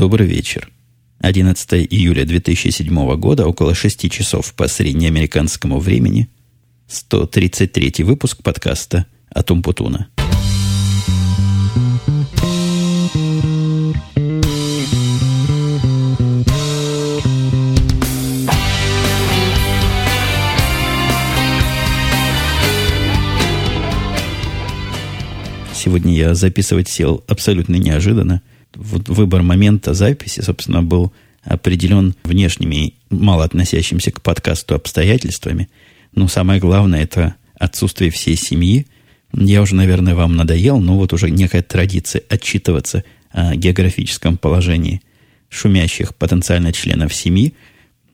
Добрый вечер. 11 июля 2007 года, около 6 часов по среднеамериканскому времени, 133 выпуск подкаста от Умпутуна. Сегодня я записывать сел абсолютно неожиданно. Вот выбор момента записи, собственно, был определен внешними, мало относящимися к подкасту обстоятельствами. Но самое главное – это отсутствие всей семьи. Я уже, наверное, вам надоел, но вот уже некая традиция отчитываться о географическом положении шумящих потенциально членов семьи.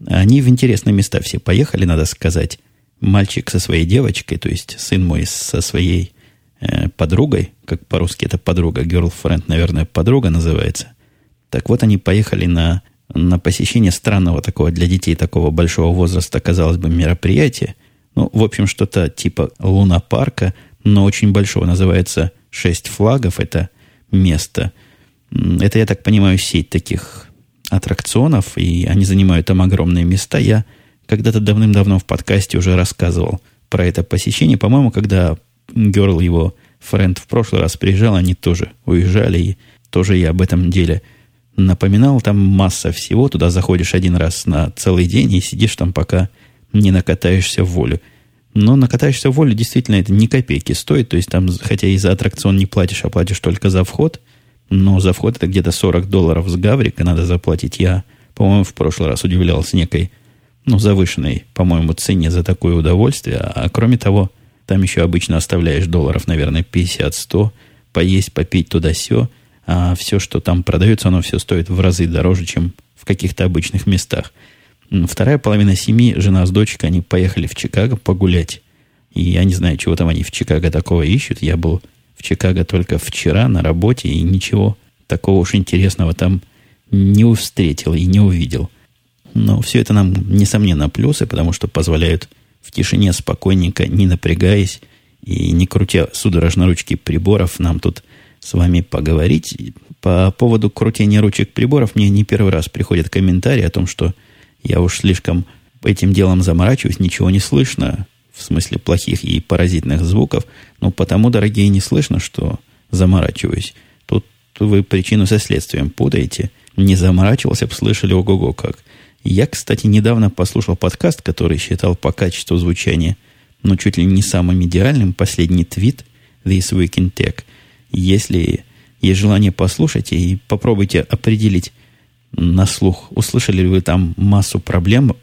Они в интересные места все поехали, надо сказать. Мальчик со своей девочкой, то есть сын мой со своей подругой, как по-русски это подруга, girlfriend, наверное, подруга называется. Так вот, они поехали на, на посещение странного такого для детей такого большого возраста, казалось бы, мероприятия. Ну, в общем, что-то типа лунопарка, но очень большого. Называется «Шесть флагов». Это место. Это, я так понимаю, сеть таких аттракционов, и они занимают там огромные места. Я когда-то давным-давно в подкасте уже рассказывал про это посещение. По-моему, когда Герл, его френд, в прошлый раз приезжал, они тоже уезжали, и тоже я об этом деле напоминал. Там масса всего, туда заходишь один раз на целый день и сидишь там, пока не накатаешься в волю. Но накатаешься в волю действительно это ни копейки стоит. То есть там, хотя и за аттракцион не платишь, а платишь только за вход, но за вход это где-то 40 долларов с гаврика надо заплатить. Я, по-моему, в прошлый раз удивлялся некой, ну, завышенной, по-моему, цене за такое удовольствие. А кроме того, там еще обычно оставляешь долларов, наверное, 50-100, поесть, попить туда-сё. А все, что там продается, оно все стоит в разы дороже, чем в каких-то обычных местах. Вторая половина семьи, жена с дочкой, они поехали в Чикаго погулять. И я не знаю, чего там они в Чикаго такого ищут. Я был в Чикаго только вчера на работе, и ничего такого уж интересного там не встретил и не увидел. Но все это нам, несомненно, плюсы, потому что позволяют в тишине, спокойненько, не напрягаясь и не крутя судорожно ручки приборов, нам тут с вами поговорить. По поводу крутения ручек приборов мне не первый раз приходят комментарии о том, что я уж слишком этим делом заморачиваюсь, ничего не слышно, в смысле плохих и паразитных звуков, но потому, дорогие, не слышно, что заморачиваюсь. Тут вы причину со следствием путаете. Не заморачивался, бы слышали ого-го как. Я, кстати, недавно послушал подкаст, который считал по качеству звучания, но чуть ли не самым идеальным, последний твит This Week in Tech. Если есть желание послушать и попробуйте определить на слух, услышали ли вы там массу проблем,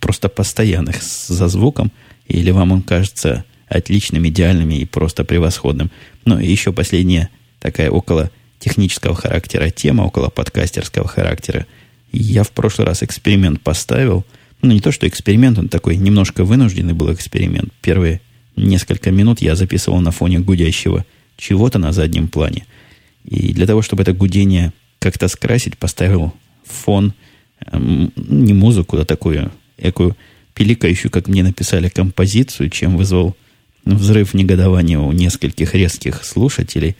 просто постоянных за звуком, или вам он кажется отличным, идеальным и просто превосходным. Ну и еще последняя такая около технического характера тема, около подкастерского характера – я в прошлый раз эксперимент поставил. Ну, не то, что эксперимент, он такой немножко вынужденный был эксперимент. Первые несколько минут я записывал на фоне гудящего чего-то на заднем плане. И для того, чтобы это гудение как-то скрасить, поставил фон, эм, не музыку, а такую экую пиликающую, как мне написали, композицию, чем вызвал взрыв негодования у нескольких резких слушателей.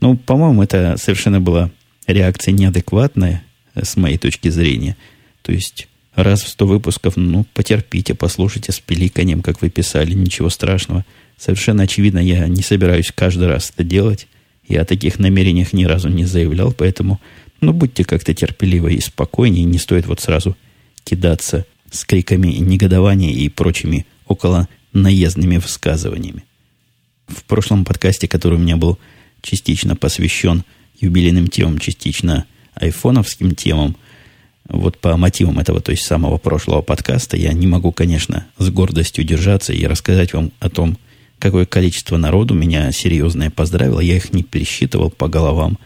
Ну, по-моему, это совершенно была реакция неадекватная, с моей точки зрения. То есть раз в сто выпусков, ну, потерпите, послушайте с пиликанием, как вы писали, ничего страшного. Совершенно очевидно, я не собираюсь каждый раз это делать. Я о таких намерениях ни разу не заявлял, поэтому, ну, будьте как-то терпеливы и спокойнее, не стоит вот сразу кидаться с криками негодования и прочими около наездными высказываниями. В прошлом подкасте, который у меня был частично посвящен юбилейным темам, частично айфоновским темам, вот по мотивам этого, то есть самого прошлого подкаста, я не могу, конечно, с гордостью держаться и рассказать вам о том, какое количество народу меня серьезное поздравило. Я их не пересчитывал по головам,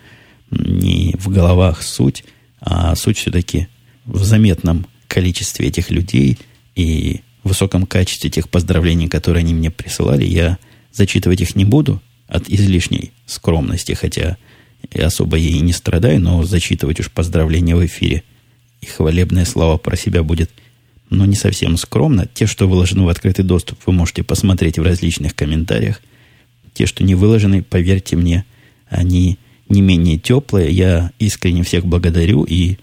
не в головах суть, а суть все-таки в заметном количестве этих людей и высоком качестве тех поздравлений, которые они мне присылали. Я зачитывать их не буду от излишней скромности, хотя и особо ей не страдаю, но зачитывать уж поздравления в эфире и хвалебные слова про себя будет, но не совсем скромно. Те, что выложены в открытый доступ, вы можете посмотреть в различных комментариях. Те, что не выложены, поверьте мне, они не менее теплое. Я искренне всех благодарю и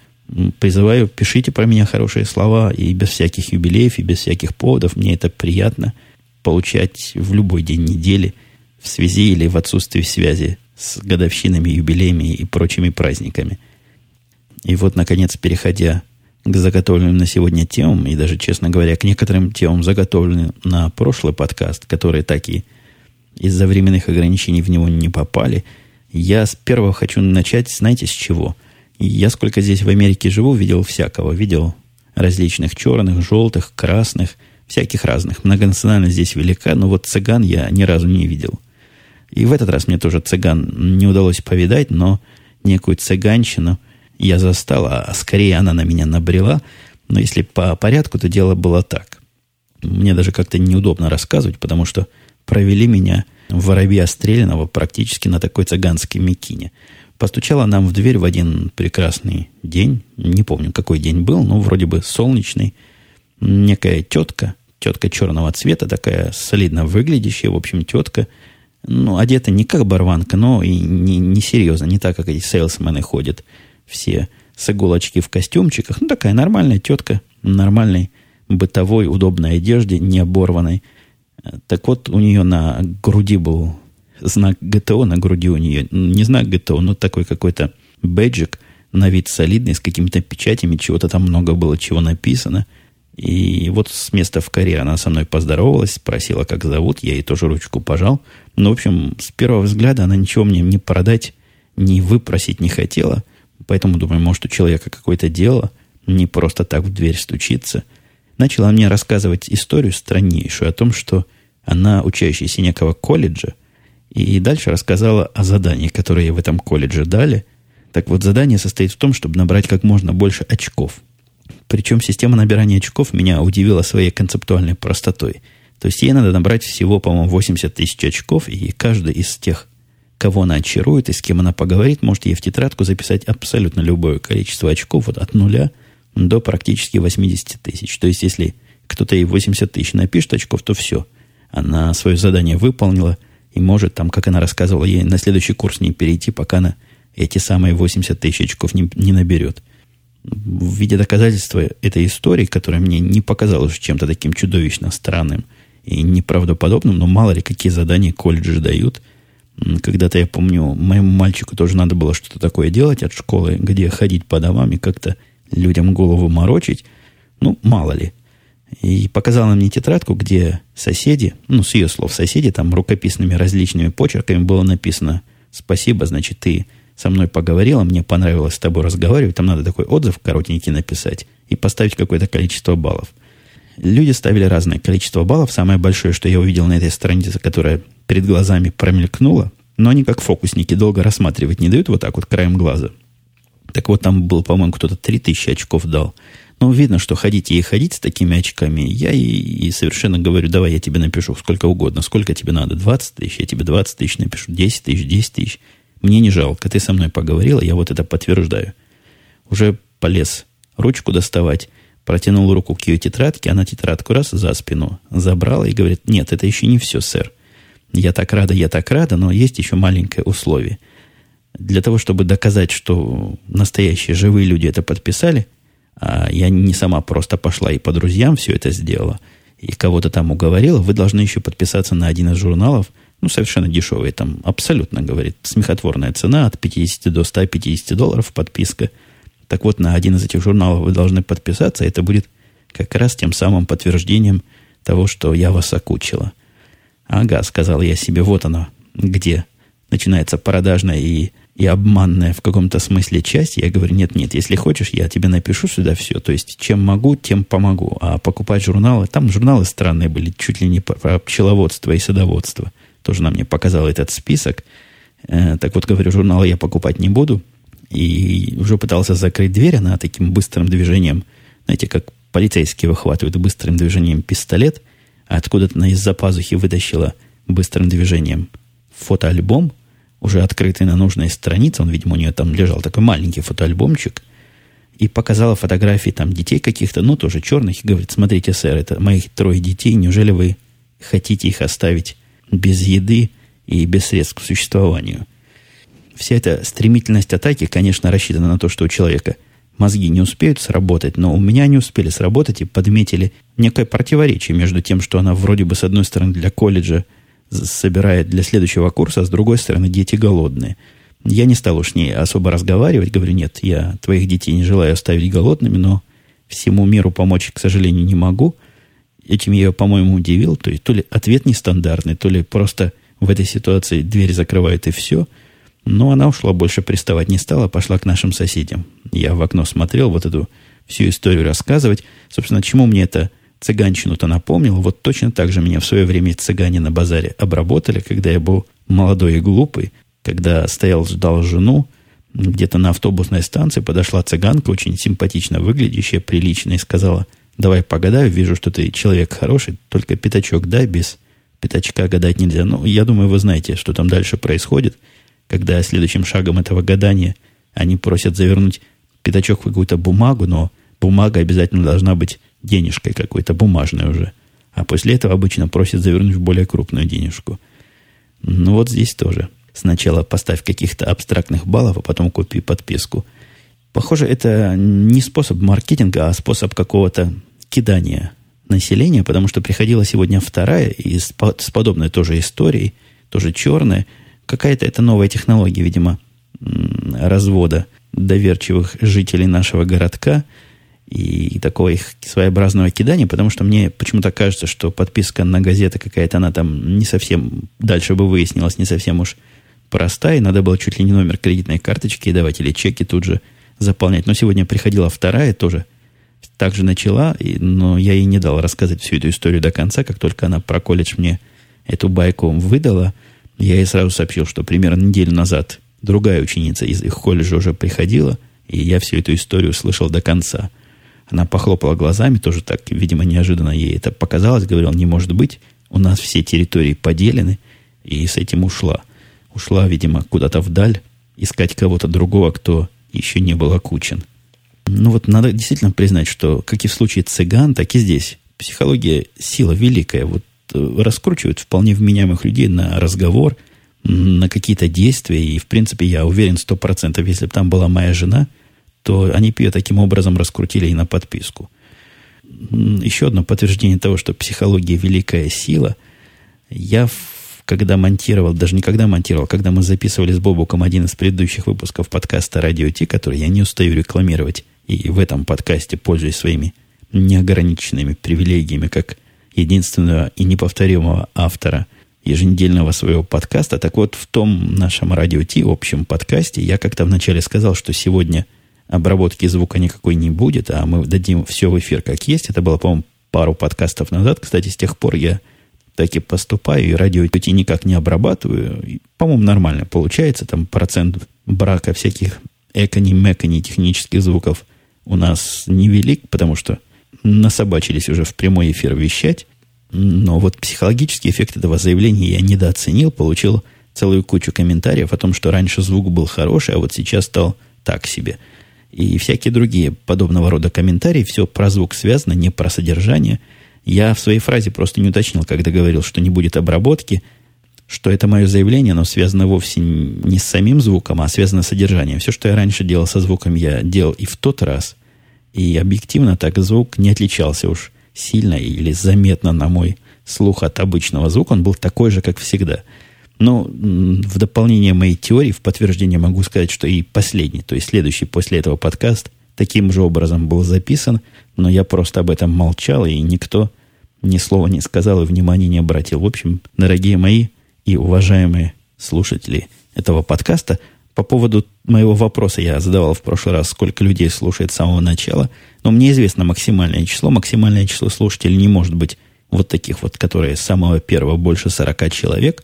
призываю, пишите про меня хорошие слова и без всяких юбилеев, и без всяких поводов. Мне это приятно получать в любой день недели в связи или в отсутствии связи с годовщинами, юбилеями и прочими праздниками. И вот, наконец, переходя к заготовленным на сегодня темам, и даже, честно говоря, к некоторым темам, заготовленным на прошлый подкаст, которые так и из-за временных ограничений в него не попали, я с первого хочу начать, знаете, с чего? Я сколько здесь в Америке живу, видел всякого. Видел различных черных, желтых, красных, всяких разных. Многонациональность здесь велика, но вот цыган я ни разу не видел. И в этот раз мне тоже цыган не удалось повидать, но некую цыганщину я застал, а скорее она на меня набрела. Но если по порядку, то дело было так. Мне даже как-то неудобно рассказывать, потому что провели меня воробья стрелянного практически на такой цыганской мекине. Постучала нам в дверь в один прекрасный день, не помню, какой день был, но вроде бы солнечный, некая тетка, тетка черного цвета, такая солидно выглядящая, в общем, тетка, ну, одета не как барванка, но и не, не серьезно, не так, как эти сейлсмены ходят все с иголочки в костюмчиках. Ну, такая нормальная тетка, нормальной бытовой, удобной одежде, не оборванной. Так вот, у нее на груди был знак ГТО, на груди у нее, не знак ГТО, но такой какой-то бэджик, на вид солидный, с какими-то печатями, чего-то там много было, чего написано – и вот с места в коре она со мной поздоровалась, спросила, как зовут. Я ей тоже ручку пожал. Ну, в общем, с первого взгляда она ничего мне не продать, не выпросить не хотела. Поэтому, думаю, может, у человека какое-то дело, не просто так в дверь стучиться. Начала мне рассказывать историю страннейшую о том, что она учащаяся некого колледжа, и дальше рассказала о задании, которое ей в этом колледже дали. Так вот, задание состоит в том, чтобы набрать как можно больше очков – причем система набирания очков меня удивила своей концептуальной простотой. То есть ей надо набрать всего, по-моему, 80 тысяч очков, и каждый из тех, кого она очарует и с кем она поговорит, может ей в тетрадку записать абсолютно любое количество очков вот от нуля до практически 80 тысяч. То есть если кто-то ей 80 тысяч напишет очков, то все. Она свое задание выполнила и может, там, как она рассказывала, ей на следующий курс не перейти, пока она эти самые 80 тысяч очков не, не наберет в виде доказательства этой истории, которая мне не показалась чем-то таким чудовищно странным и неправдоподобным, но мало ли какие задания колледжи дают. Когда-то я помню, моему мальчику тоже надо было что-то такое делать от школы, где ходить по домам и как-то людям голову морочить. Ну, мало ли. И показала мне тетрадку, где соседи, ну, с ее слов соседи, там рукописными различными почерками было написано «Спасибо, значит, ты со мной поговорила, мне понравилось с тобой разговаривать, там надо такой отзыв коротенький написать и поставить какое-то количество баллов. Люди ставили разное количество баллов. Самое большое, что я увидел на этой странице, которая перед глазами промелькнула, но они как фокусники долго рассматривать не дают вот так вот краем глаза. Так вот, там был, по-моему, кто-то 3000 очков дал. Но видно, что ходите и ходить с такими очками. Я и, и совершенно говорю, давай я тебе напишу сколько угодно. Сколько тебе надо? 20 тысяч? Я тебе 20 тысяч напишу. 10 тысяч, 10 тысяч. Мне не жалко. Ты со мной поговорила, я вот это подтверждаю. Уже полез ручку доставать, протянул руку к ее тетрадке, она тетрадку раз за спину забрала и говорит, нет, это еще не все, сэр. Я так рада, я так рада, но есть еще маленькое условие. Для того, чтобы доказать, что настоящие живые люди это подписали, а я не сама просто пошла и по друзьям все это сделала, и кого-то там уговорила, вы должны еще подписаться на один из журналов – ну, совершенно дешевые, там абсолютно, говорит, смехотворная цена от 50 до 150 долларов подписка. Так вот, на один из этих журналов вы должны подписаться, это будет как раз тем самым подтверждением того, что я вас окучила. Ага, сказал я себе, вот оно, где начинается продажная и, и обманная в каком-то смысле часть. Я говорю, нет, нет, если хочешь, я тебе напишу сюда все. То есть, чем могу, тем помогу. А покупать журналы, там журналы странные были, чуть ли не про пчеловодство и садоводство – тоже нам мне показал этот список. Э, так вот, говорю, журналы я покупать не буду. И уже пытался закрыть дверь, она таким быстрым движением, знаете, как полицейские выхватывают быстрым движением пистолет, а откуда-то она из-за пазухи вытащила быстрым движением фотоальбом, уже открытый на нужной странице, он, видимо, у нее там лежал такой маленький фотоальбомчик, и показала фотографии там детей каких-то, ну, тоже черных, и говорит, смотрите, сэр, это моих трое детей, неужели вы хотите их оставить без еды и без средств к существованию. вся эта стремительность атаки, конечно, рассчитана на то, что у человека мозги не успеют сработать, но у меня не успели сработать и подметили некое противоречие между тем, что она вроде бы с одной стороны для колледжа собирает для следующего курса, а с другой стороны дети голодные. Я не стал уж с ней особо разговаривать, говорю, нет, я твоих детей не желаю оставить голодными, но всему миру помочь, к сожалению, не могу. Этим я ее, по-моему, удивил. То есть, то ли ответ нестандартный, то ли просто в этой ситуации дверь закрывает и все. Но она ушла, больше приставать не стала, пошла к нашим соседям. Я в окно смотрел, вот эту всю историю рассказывать. Собственно, чему мне это цыганщину-то напомнил? Вот точно так же меня в свое время цыгане на базаре обработали, когда я был молодой и глупый, когда стоял, ждал жену, где-то на автобусной станции подошла цыганка, очень симпатично выглядящая, приличная, и сказала, давай погадаю, вижу, что ты человек хороший, только пятачок дай, без пятачка гадать нельзя. Ну, я думаю, вы знаете, что там дальше происходит, когда следующим шагом этого гадания они просят завернуть пятачок в какую-то бумагу, но бумага обязательно должна быть денежкой какой-то, бумажной уже. А после этого обычно просят завернуть в более крупную денежку. Ну, вот здесь тоже – Сначала поставь каких-то абстрактных баллов, а потом купи подписку. Похоже, это не способ маркетинга, а способ какого-то кидания населения, потому что приходила сегодня вторая из, с подобной тоже историей, тоже черная. Какая-то это новая технология, видимо, развода доверчивых жителей нашего городка – и такого их своеобразного кидания, потому что мне почему-то кажется, что подписка на газеты какая-то, она там не совсем, дальше бы выяснилось, не совсем уж простая, надо было чуть ли не номер кредитной карточки давать или чеки тут же заполнять. Но сегодня приходила вторая тоже, также начала, но я ей не дал рассказать всю эту историю до конца. Как только она про колледж мне эту байку выдала, я ей сразу сообщил, что примерно неделю назад другая ученица из их колледжа уже приходила, и я всю эту историю слышал до конца. Она похлопала глазами, тоже так, видимо, неожиданно ей это показалось, говорил, не может быть, у нас все территории поделены, и с этим ушла. Ушла, видимо, куда-то вдаль, искать кого-то другого, кто еще не был окучен. Ну вот надо действительно признать, что как и в случае цыган, так и здесь психология сила великая. Вот э, раскручивает вполне вменяемых людей на разговор, на какие-то действия. И, в принципе, я уверен сто процентов, если бы там была моя жена, то они бы ее таким образом раскрутили и на подписку. Еще одно подтверждение того, что психология великая сила. Я когда монтировал, даже не когда монтировал, когда мы записывали с Бобуком один из предыдущих выпусков подкаста «Радио Ти», который я не устаю рекламировать, и в этом подкасте пользуюсь своими неограниченными привилегиями, как единственного и неповторимого автора еженедельного своего подкаста. Так вот, в том нашем «Радио Ти», общем подкасте, я как-то вначале сказал, что сегодня обработки звука никакой не будет, а мы дадим все в эфир как есть. Это было, по-моему, пару подкастов назад. Кстати, с тех пор я так и поступаю, и радио эти никак не обрабатываю. И, по-моему, нормально получается. Там процент брака всяких экони-мекони технических звуков у нас невелик, потому что насобачились уже в прямой эфир вещать. Но вот психологический эффект этого заявления я недооценил, получил целую кучу комментариев о том, что раньше звук был хороший, а вот сейчас стал так себе. И всякие другие подобного рода комментарии, все про звук связано, не про содержание – я в своей фразе просто не уточнил, когда говорил, что не будет обработки, что это мое заявление, оно связано вовсе не с самим звуком, а связано с содержанием. Все, что я раньше делал со звуком, я делал и в тот раз. И объективно так звук не отличался уж сильно или заметно на мой слух от обычного звука. Он был такой же, как всегда. Но в дополнение моей теории, в подтверждение могу сказать, что и последний, то есть следующий после этого подкаст таким же образом был записан, но я просто об этом молчал, и никто ни слова не сказал и внимания не обратил. В общем, дорогие мои и уважаемые слушатели этого подкаста, по поводу моего вопроса я задавал в прошлый раз, сколько людей слушает с самого начала, но мне известно максимальное число. Максимальное число слушателей не может быть вот таких вот, которые с самого первого больше 40 человек.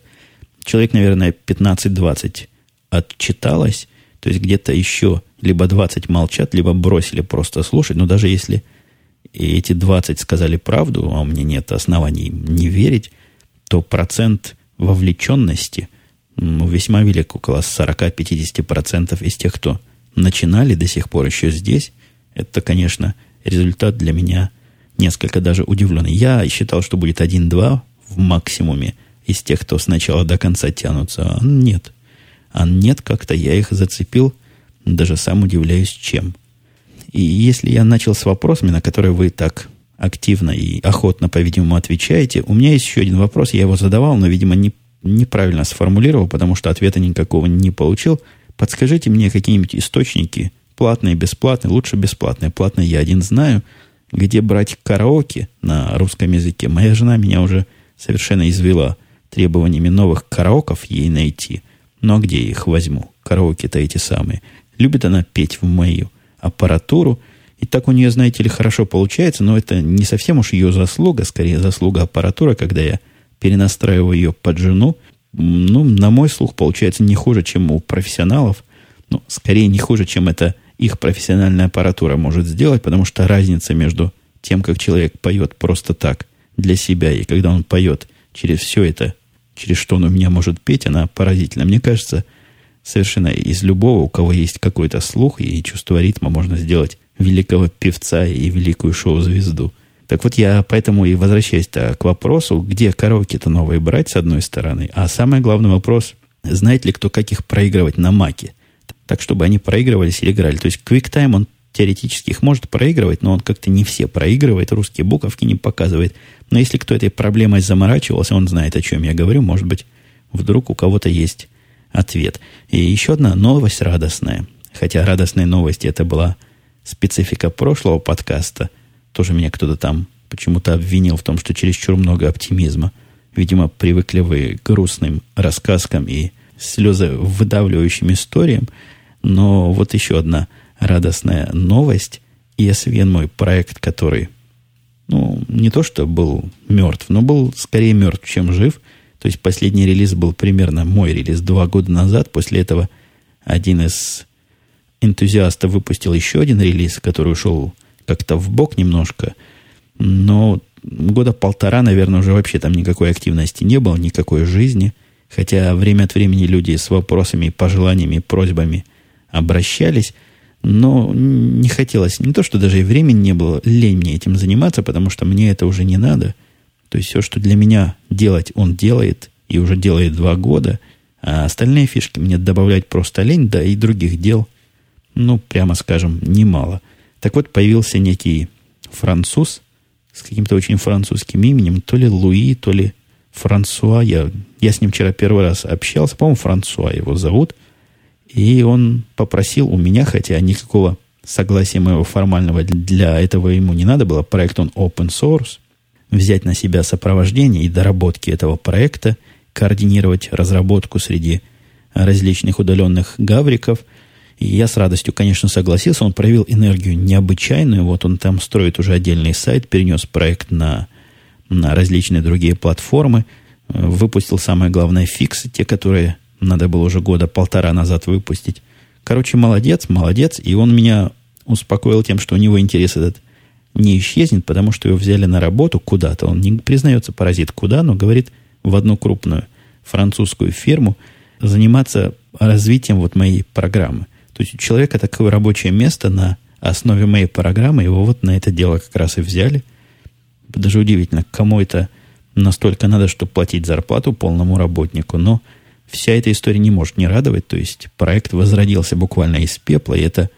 Человек, наверное, 15-20 отчиталось, то есть где-то еще либо 20 молчат, либо бросили просто слушать. Но даже если эти 20 сказали правду, а меня нет оснований не верить, то процент вовлеченности ну, весьма велик, около 40-50% из тех, кто начинали до сих пор еще здесь. Это, конечно, результат для меня несколько даже удивленный. Я считал, что будет 1-2 в максимуме из тех, кто сначала до конца тянутся. А нет. А нет, как-то я их зацепил, даже сам удивляюсь, чем. И если я начал с вопросами, на которые вы так активно и охотно, по-видимому, отвечаете, у меня есть еще один вопрос, я его задавал, но, видимо, не, неправильно сформулировал, потому что ответа никакого не получил. Подскажите мне какие-нибудь источники, платные, бесплатные, лучше бесплатные. Платные я один знаю, где брать караоке на русском языке. Моя жена меня уже совершенно извела требованиями новых караоков ей найти. Но где я их возьму? Караоке-то эти самые. Любит она петь в мою аппаратуру. И так у нее, знаете ли, хорошо получается, но это не совсем уж ее заслуга, скорее заслуга аппаратуры, когда я перенастраиваю ее под жену. Ну, на мой слух, получается не хуже, чем у профессионалов. Ну, скорее не хуже, чем это их профессиональная аппаратура может сделать, потому что разница между тем, как человек поет просто так для себя, и когда он поет через все это, через что он у меня может петь, она поразительна. Мне кажется, совершенно из любого, у кого есть какой-то слух и чувство ритма, можно сделать великого певца и великую шоу-звезду. Так вот, я поэтому и возвращаюсь к вопросу, где караоке-то новые брать, с одной стороны, а самый главный вопрос, знает ли кто, как их проигрывать на маке – так, чтобы они проигрывались или играли. То есть QuickTime, он теоретически их может проигрывать, но он как-то не все проигрывает, русские буковки не показывает. Но если кто этой проблемой заморачивался, он знает, о чем я говорю, может быть, вдруг у кого-то есть ответ. И еще одна новость радостная. Хотя радостной новости это была специфика прошлого подкаста. Тоже меня кто-то там почему-то обвинил в том, что чересчур много оптимизма. Видимо, привыкли вы к грустным рассказкам и слезы выдавливающим историям – но вот еще одна радостная новость. ESVN мой проект, который, ну, не то что был мертв, но был скорее мертв, чем жив. То есть последний релиз был примерно мой релиз два года назад. После этого один из энтузиастов выпустил еще один релиз, который ушел как-то в бок немножко. Но года полтора, наверное, уже вообще там никакой активности не было, никакой жизни. Хотя время от времени люди с вопросами, пожеланиями, просьбами – обращались, но не хотелось, не то, что даже и времени не было, лень мне этим заниматься, потому что мне это уже не надо. То есть все, что для меня делать, он делает, и уже делает два года, а остальные фишки мне добавлять просто лень, да и других дел, ну, прямо скажем, немало. Так вот, появился некий француз с каким-то очень французским именем, то ли Луи, то ли Франсуа. Я, я с ним вчера первый раз общался, по-моему, Франсуа его зовут – и он попросил у меня, хотя никакого согласия моего формального для этого ему не надо было, проект он open source, взять на себя сопровождение и доработки этого проекта, координировать разработку среди различных удаленных гавриков. И я с радостью, конечно, согласился. Он проявил энергию необычайную. Вот он там строит уже отдельный сайт, перенес проект на, на различные другие платформы, выпустил самое главное фиксы, те, которые надо было уже года полтора назад выпустить. Короче, молодец, молодец. И он меня успокоил тем, что у него интерес этот не исчезнет, потому что его взяли на работу куда-то. Он не признается, паразит, куда, но говорит в одну крупную французскую фирму заниматься развитием вот моей программы. То есть у человека такое рабочее место на основе моей программы, его вот на это дело как раз и взяли. Даже удивительно, кому это настолько надо, чтобы платить зарплату полному работнику. Но вся эта история не может не радовать. То есть проект возродился буквально из пепла, и это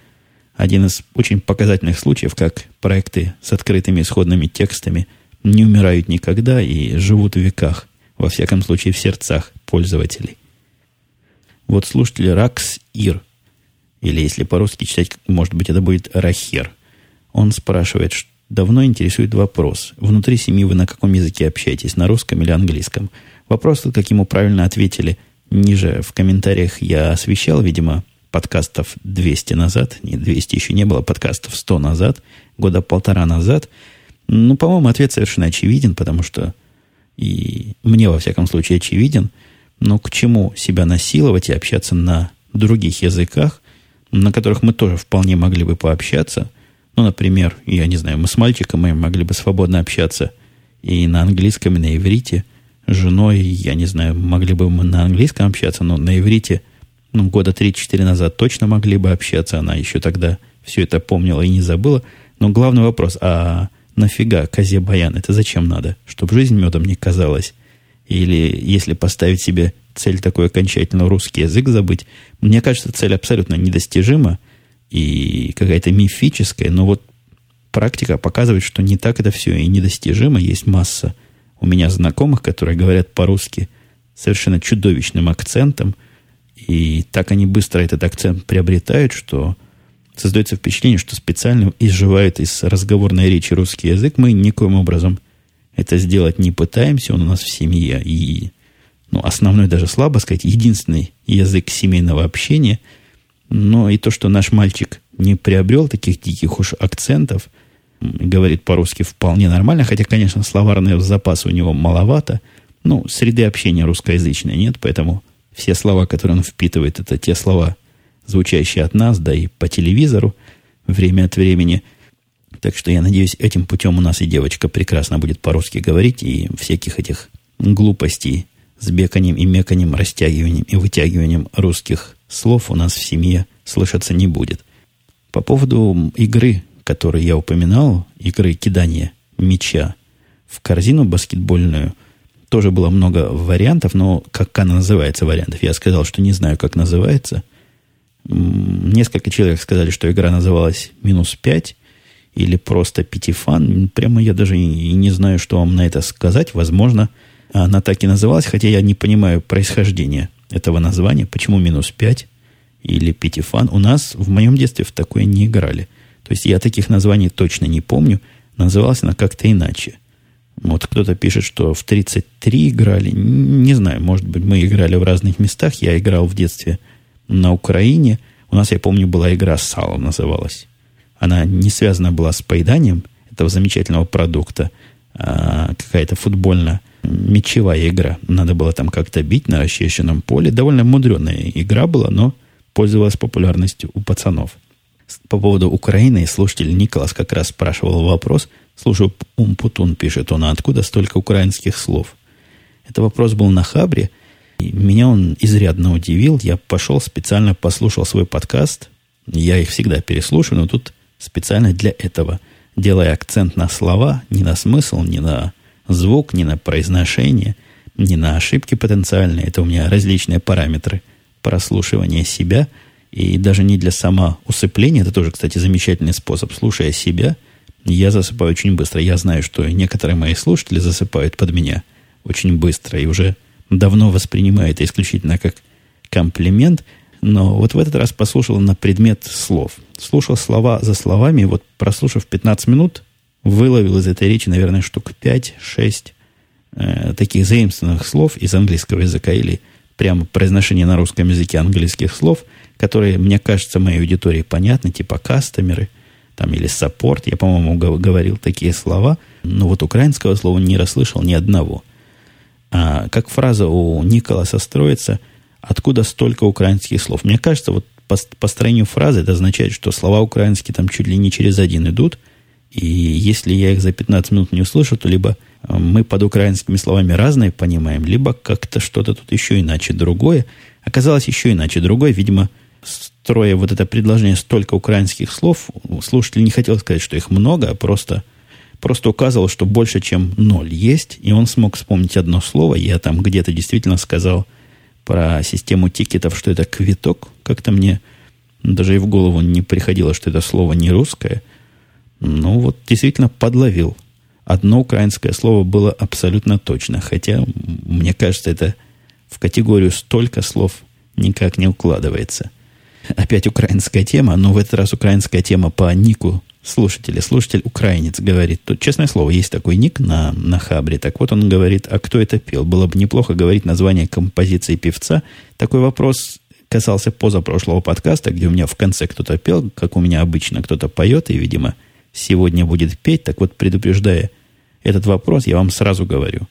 один из очень показательных случаев, как проекты с открытыми исходными текстами не умирают никогда и живут в веках, во всяком случае в сердцах пользователей. Вот слушатель Ракс Ир, или если по-русски читать, может быть, это будет Рахер, он спрашивает, что давно интересует вопрос. Внутри семьи вы на каком языке общаетесь, на русском или английском? Вопрос, как ему правильно ответили – Ниже в комментариях я освещал, видимо, подкастов 200 назад, не 200 еще не было, подкастов 100 назад, года полтора назад. Ну, по-моему, ответ совершенно очевиден, потому что и мне, во всяком случае, очевиден, но к чему себя насиловать и общаться на других языках, на которых мы тоже вполне могли бы пообщаться. Ну, например, я не знаю, мы с мальчиком мы могли бы свободно общаться и на английском, и на иврите – женой, я не знаю, могли бы мы на английском общаться, но на иврите, ну, года 3-4 назад точно могли бы общаться. Она еще тогда все это помнила и не забыла. Но главный вопрос, а нафига козе баян? Это зачем надо? Чтобы жизнь медом не казалась? Или если поставить себе цель такой окончательно русский язык забыть. Мне кажется, цель абсолютно недостижима и какая-то мифическая, но вот практика показывает, что не так это все и недостижимо. Есть масса у меня знакомых, которые говорят по-русски совершенно чудовищным акцентом, и так они быстро этот акцент приобретают, что создается впечатление, что специально изживают из разговорной речи русский язык. Мы никоим образом это сделать не пытаемся, он у нас в семье. И ну, основной даже слабо сказать, единственный язык семейного общения. Но и то, что наш мальчик не приобрел таких диких уж акцентов, говорит по-русски вполне нормально, хотя, конечно, словарный запас у него маловато. Ну, среды общения русскоязычной нет, поэтому все слова, которые он впитывает, это те слова, звучащие от нас, да и по телевизору время от времени. Так что я надеюсь, этим путем у нас и девочка прекрасно будет по-русски говорить, и всяких этих глупостей с беканием и меканием, растягиванием и вытягиванием русских слов у нас в семье слышаться не будет. По поводу игры, которую я упоминал, игры кидания мяча в корзину баскетбольную, тоже было много вариантов, но как она называется вариантов? Я сказал, что не знаю, как называется. Несколько человек сказали, что игра называлась «Минус 5» или просто «Пятифан». Прямо я даже и не знаю, что вам на это сказать. Возможно, она так и называлась, хотя я не понимаю происхождения этого названия. Почему «Минус 5» или «Пятифан»? У нас в моем детстве в такое не играли. То есть я таких названий точно не помню. Называлась она как-то иначе – вот кто-то пишет, что в 33 играли. Не знаю, может быть, мы играли в разных местах. Я играл в детстве на Украине. У нас, я помню, была игра с салом называлась. Она не связана была с поеданием этого замечательного продукта, а какая-то футбольная мячевая игра. Надо было там как-то бить на расчищенном поле. Довольно мудреная игра была, но пользовалась популярностью у пацанов. По поводу Украины слушатель Николас как раз спрашивал вопрос – Слушай, Умпутун пишет он, а откуда столько украинских слов? Это вопрос был на Хабре. И меня он изрядно удивил. Я пошел специально послушал свой подкаст. Я их всегда переслушиваю, но тут специально для этого, делая акцент на слова, не на смысл, не на звук, не на произношение, не на ошибки потенциальные. Это у меня различные параметры прослушивания себя. И даже не для самоусыпления, это тоже, кстати, замечательный способ, слушая себя – я засыпаю очень быстро. Я знаю, что некоторые мои слушатели засыпают под меня очень быстро и уже давно воспринимают это исключительно как комплимент. Но вот в этот раз послушал на предмет слов. Слушал слова за словами, вот прослушав 15 минут, выловил из этой речи, наверное, штук 5-6 э, таких заимствованных слов из английского языка или прямо произношение на русском языке английских слов, которые, мне кажется, моей аудитории понятны, типа кастомеры – там, или саппорт, я, по-моему, говорил такие слова, но вот украинского слова не расслышал ни одного. А как фраза у Николаса строится, откуда столько украинских слов? Мне кажется, вот по построению фразы это означает, что слова украинские там чуть ли не через один идут, и если я их за 15 минут не услышу, то либо э, мы под украинскими словами разные понимаем, либо как-то что-то тут еще иначе другое. Оказалось еще иначе другое, видимо, строя вот это предложение столько украинских слов, слушатель не хотел сказать, что их много, а просто, просто указывал, что больше, чем ноль есть, и он смог вспомнить одно слово. Я там где-то действительно сказал про систему тикетов, что это квиток. Как-то мне даже и в голову не приходило, что это слово не русское. Ну, вот действительно подловил. Одно украинское слово было абсолютно точно, хотя, мне кажется, это в категорию столько слов никак не укладывается – Опять украинская тема, но в этот раз украинская тема по нику слушателя. Слушатель украинец говорит. Тут, честное слово, есть такой ник на, на Хабре. Так вот он говорит, а кто это пел? Было бы неплохо говорить название композиции певца. Такой вопрос касался позапрошлого подкаста, где у меня в конце кто-то пел, как у меня обычно кто-то поет, и, видимо, сегодня будет петь. Так вот, предупреждая этот вопрос, я вам сразу говорю.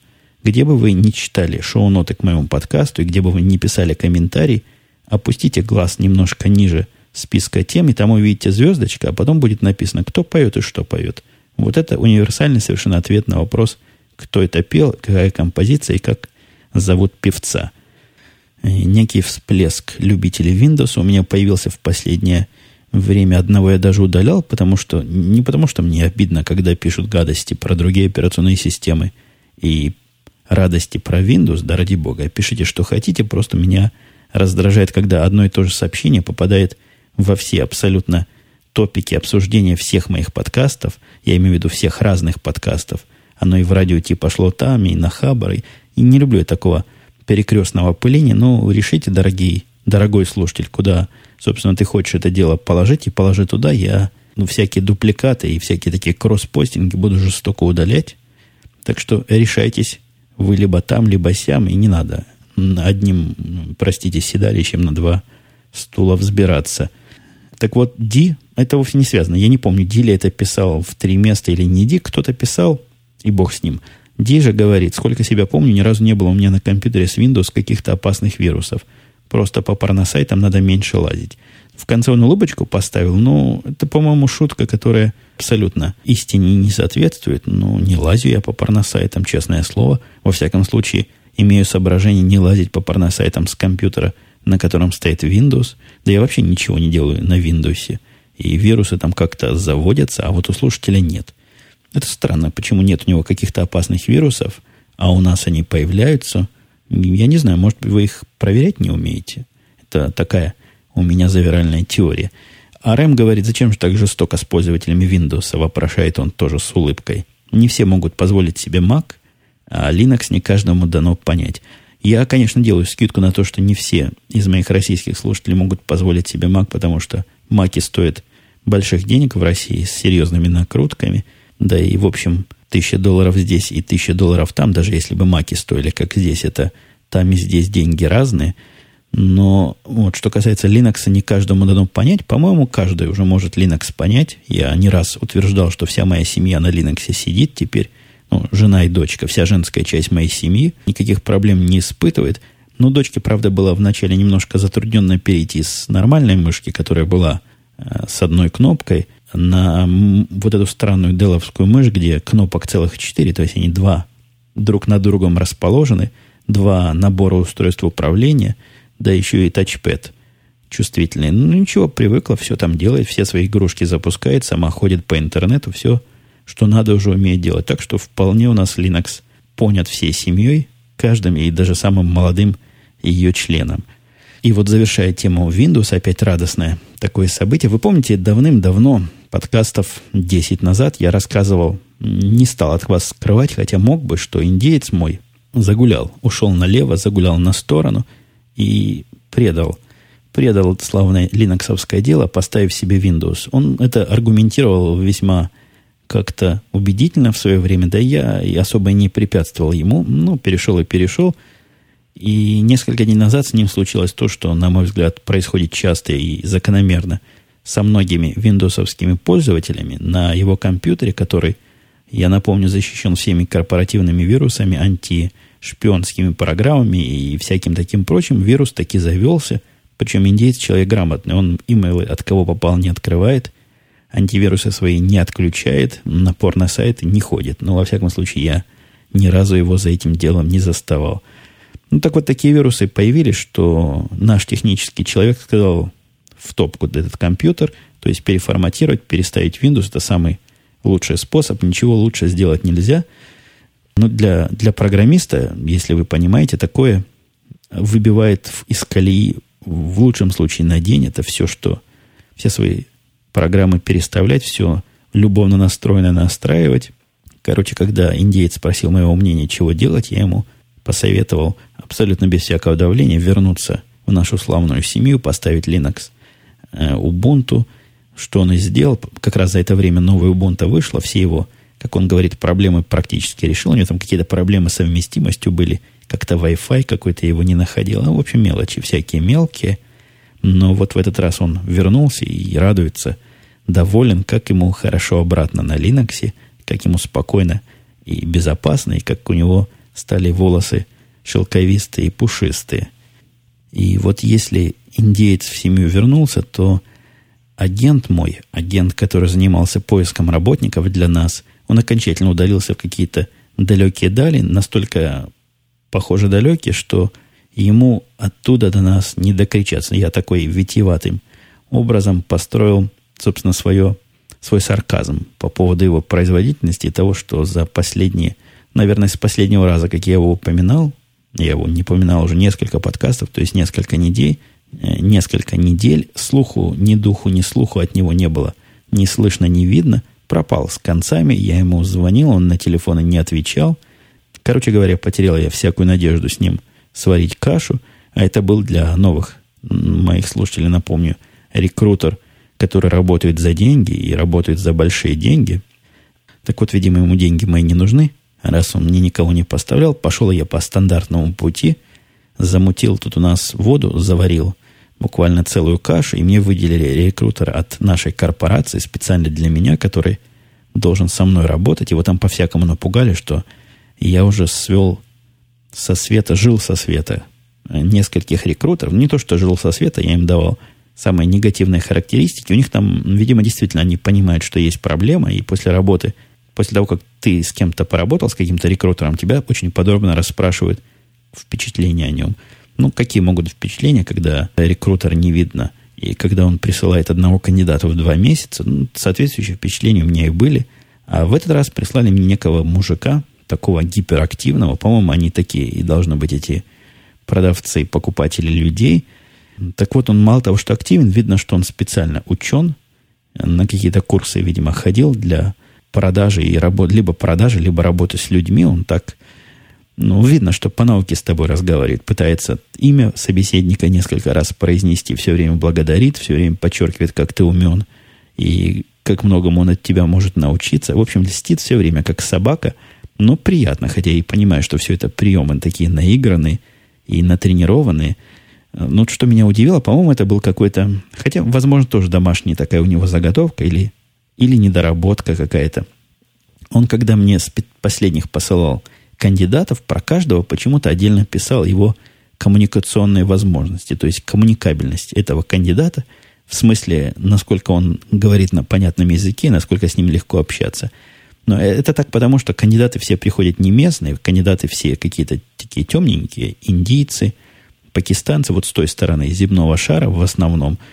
Где бы вы не читали шоу-ноты к моему подкасту, и где бы вы не писали комментарий – Опустите глаз немножко ниже списка тем, и там увидите звездочка, а потом будет написано, кто поет и что поет. Вот это универсальный совершенно ответ на вопрос, кто это пел, какая композиция и как зовут певца. И некий всплеск любителей Windows у меня появился в последнее время. Одного я даже удалял, потому что не потому что мне обидно, когда пишут гадости про другие операционные системы и радости про Windows, да ради бога, пишите, что хотите, просто меня раздражает, когда одно и то же сообщение попадает во все абсолютно топики обсуждения всех моих подкастов, я имею в виду всех разных подкастов, оно и в радио типа пошло там, и на Хабар, и, и не люблю я такого перекрестного пыления, но решите, дорогие, дорогой слушатель, куда, собственно, ты хочешь это дело положить, и положи туда, я ну, всякие дупликаты и всякие такие кросс-постинги буду жестоко удалять. Так что решайтесь, вы либо там, либо сям, и не надо одним, простите, седалищем на два стула взбираться. Так вот, Ди, это вовсе не связано. Я не помню, Ди ли это писал в три места или не Ди, кто-то писал, и бог с ним. Ди же говорит, сколько себя помню, ни разу не было у меня на компьютере с Windows каких-то опасных вирусов. Просто по порносайтам надо меньше лазить. В конце он улыбочку поставил, но это, по-моему, шутка, которая абсолютно истине не соответствует. Ну, не лазю я по порносайтам, честное слово. Во всяком случае, имею соображение не лазить по порносайтам с компьютера, на котором стоит Windows. Да я вообще ничего не делаю на Windows. И вирусы там как-то заводятся, а вот у слушателя нет. Это странно, почему нет у него каких-то опасных вирусов, а у нас они появляются. Я не знаю, может быть, вы их проверять не умеете. Это такая у меня завиральная теория. А Рэм говорит, зачем же так жестоко с пользователями Windows, вопрошает он тоже с улыбкой. Не все могут позволить себе Mac, а Linux не каждому дано понять. Я, конечно, делаю скидку на то, что не все из моих российских слушателей могут позволить себе Mac, потому что Маки стоят больших денег в России с серьезными накрутками. Да и, в общем, тысяча долларов здесь и тысяча долларов там, даже если бы Маки стоили, как здесь, это там и здесь деньги разные – но вот что касается Linux, не каждому дано понять. По-моему, каждый уже может Linux понять. Я не раз утверждал, что вся моя семья на Linux сидит теперь. Ну, жена и дочка, вся женская часть моей семьи никаких проблем не испытывает. Но дочке, правда, было вначале немножко затрудненно перейти с нормальной мышки, которая была э, с одной кнопкой, на вот эту странную деловскую мышь, где кнопок целых четыре, то есть они два друг на другом расположены, два набора устройств управления – да еще и тачпэд чувствительный. Ну, ничего, привыкла, все там делает, все свои игрушки запускает, сама ходит по интернету, все, что надо, уже умеет делать. Так что вполне у нас Linux понят всей семьей, каждым и даже самым молодым ее членом. И вот завершая тему Windows, опять радостное такое событие. Вы помните, давным-давно, подкастов 10 назад, я рассказывал, не стал от вас скрывать, хотя мог бы, что индеец мой загулял, ушел налево, загулял на сторону – и предал, предал славное линоксовское дело, поставив себе Windows. Он это аргументировал весьма как-то убедительно в свое время, да я и особо не препятствовал ему. Ну, перешел и перешел. И несколько дней назад с ним случилось то, что, на мой взгляд, происходит часто и закономерно со многими виндовсовскими пользователями на его компьютере, который, я напомню, защищен всеми корпоративными вирусами, анти шпионскими программами и всяким таким прочим, вирус таки завелся. Причем индейец человек грамотный. Он имейлы от кого попал не открывает, антивирусы свои не отключает, напор на сайты не ходит. Но, во всяком случае, я ни разу его за этим делом не заставал. Ну, так вот, такие вирусы появились, что наш технический человек сказал в топку этот компьютер, то есть переформатировать, переставить Windows, это самый лучший способ, ничего лучше сделать нельзя – но для, для программиста, если вы понимаете, такое выбивает из колеи в лучшем случае на день. Это все, что все свои программы переставлять, все любовно настроено настраивать. Короче, когда индеец спросил моего мнения, чего делать, я ему посоветовал абсолютно без всякого давления вернуться в нашу славную семью, поставить Linux э, Ubuntu. Что он и сделал. Как раз за это время новая Ubuntu вышла, все его как он говорит, проблемы практически решил. У него там какие-то проблемы с совместимостью были. Как-то Wi-Fi какой-то его не находил. Ну, в общем, мелочи всякие мелкие. Но вот в этот раз он вернулся и радуется, доволен, как ему хорошо обратно на Linux, как ему спокойно и безопасно, и как у него стали волосы шелковистые и пушистые. И вот если индеец в семью вернулся, то агент мой, агент, который занимался поиском работников для нас – он окончательно удалился в какие-то далекие дали, настолько, похоже, далекие, что ему оттуда до нас не докричаться. Я такой витиеватым образом построил, собственно, свое, свой сарказм по поводу его производительности и того, что за последние наверное, с последнего раза, как я его упоминал, я его не упоминал уже несколько подкастов, то есть несколько недель, э, несколько недель, слуху, ни духу, ни слуху от него не было, ни слышно, ни видно, пропал с концами, я ему звонил, он на телефоны не отвечал. Короче говоря, потерял я всякую надежду с ним сварить кашу, а это был для новых моих слушателей, напомню, рекрутер, который работает за деньги и работает за большие деньги. Так вот, видимо, ему деньги мои не нужны, раз он мне никого не поставлял, пошел я по стандартному пути, замутил тут у нас воду, заварил буквально целую кашу, и мне выделили рекрутера от нашей корпорации специально для меня, который должен со мной работать. Его там по-всякому напугали, что я уже свел со света, жил со света нескольких рекрутеров. Не то, что жил со света, я им давал самые негативные характеристики. У них там, видимо, действительно они понимают, что есть проблема, и после работы – после того, как ты с кем-то поработал, с каким-то рекрутером, тебя очень подробно расспрашивают впечатления о нем. Ну, какие могут впечатления, когда рекрутер не видно, и когда он присылает одного кандидата в два месяца, ну, соответствующие впечатления у меня и были. А в этот раз прислали мне некого мужика, такого гиперактивного, по-моему, они такие и должны быть эти продавцы, покупатели людей. Так вот, он мало того, что активен, видно, что он специально учен, на какие-то курсы, видимо, ходил для продажи и работы, либо продажи, либо работы с людьми, он так, ну, видно, что по науке с тобой разговаривает, пытается имя собеседника несколько раз произнести, все время благодарит, все время подчеркивает, как ты умен и как многому он от тебя может научиться. В общем, льстит все время, как собака, но приятно, хотя и понимаю, что все это приемы такие наигранные и натренированные. Но что меня удивило, по-моему, это был какой-то, хотя, возможно, тоже домашняя такая у него заготовка или или недоработка какая-то. Он, когда мне с последних посылал кандидатов, про каждого почему-то отдельно писал его коммуникационные возможности, то есть коммуникабельность этого кандидата, в смысле, насколько он говорит на понятном языке, насколько с ним легко общаться. Но это так потому, что кандидаты все приходят не местные, кандидаты все какие-то такие темненькие, индийцы, пакистанцы, вот с той стороны земного шара в основном –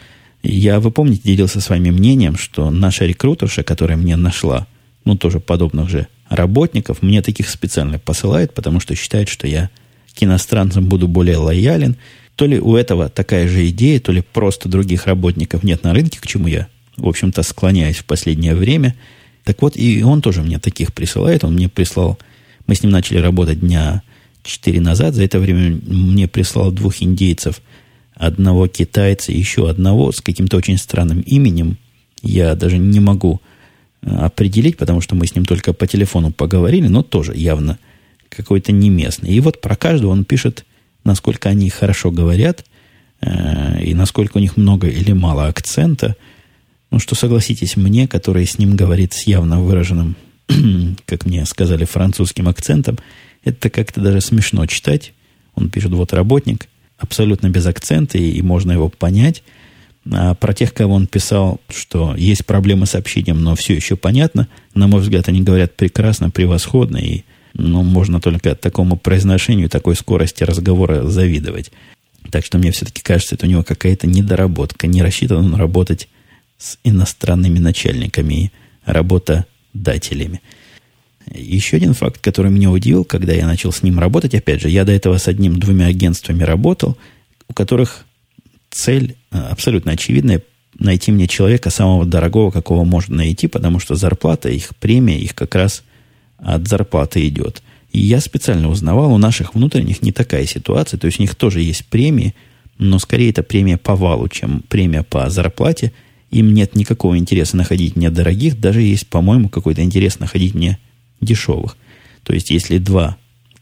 я, вы помните, делился с вами мнением, что наша рекрутерша, которая мне нашла, ну, тоже подобных же работников, мне таких специально посылает, потому что считает, что я к иностранцам буду более лоялен. То ли у этого такая же идея, то ли просто других работников нет на рынке, к чему я, в общем-то, склоняюсь в последнее время. Так вот, и он тоже мне таких присылает. Он мне прислал... Мы с ним начали работать дня четыре назад. За это время мне прислал двух индейцев – одного китайца, еще одного с каким-то очень странным именем. Я даже не могу э, определить, потому что мы с ним только по телефону поговорили, но тоже явно какой-то не местный. И вот про каждого он пишет, насколько они хорошо говорят, э, и насколько у них много или мало акцента. Ну, что согласитесь, мне, который с ним говорит с явно выраженным, как мне сказали, французским акцентом, это как-то даже смешно читать. Он пишет, вот работник – абсолютно без акцента, и, и можно его понять. А про тех, кого он писал, что есть проблемы с общением, но все еще понятно, на мой взгляд, они говорят прекрасно, превосходно, и ну, можно только такому произношению, такой скорости разговора завидовать. Так что мне все-таки кажется, это у него какая-то недоработка. Не рассчитан он работать с иностранными начальниками и работодателями. Еще один факт, который меня удивил, когда я начал с ним работать, опять же, я до этого с одним-двумя агентствами работал, у которых цель э, абсолютно очевидная найти мне человека самого дорогого, какого можно найти, потому что зарплата, их премия, их как раз от зарплаты идет. И я специально узнавал, у наших внутренних не такая ситуация, то есть у них тоже есть премии, но скорее это премия по валу, чем премия по зарплате. Им нет никакого интереса находить мне дорогих, даже есть, по-моему, какой-то интерес находить мне дешевых. То есть, если два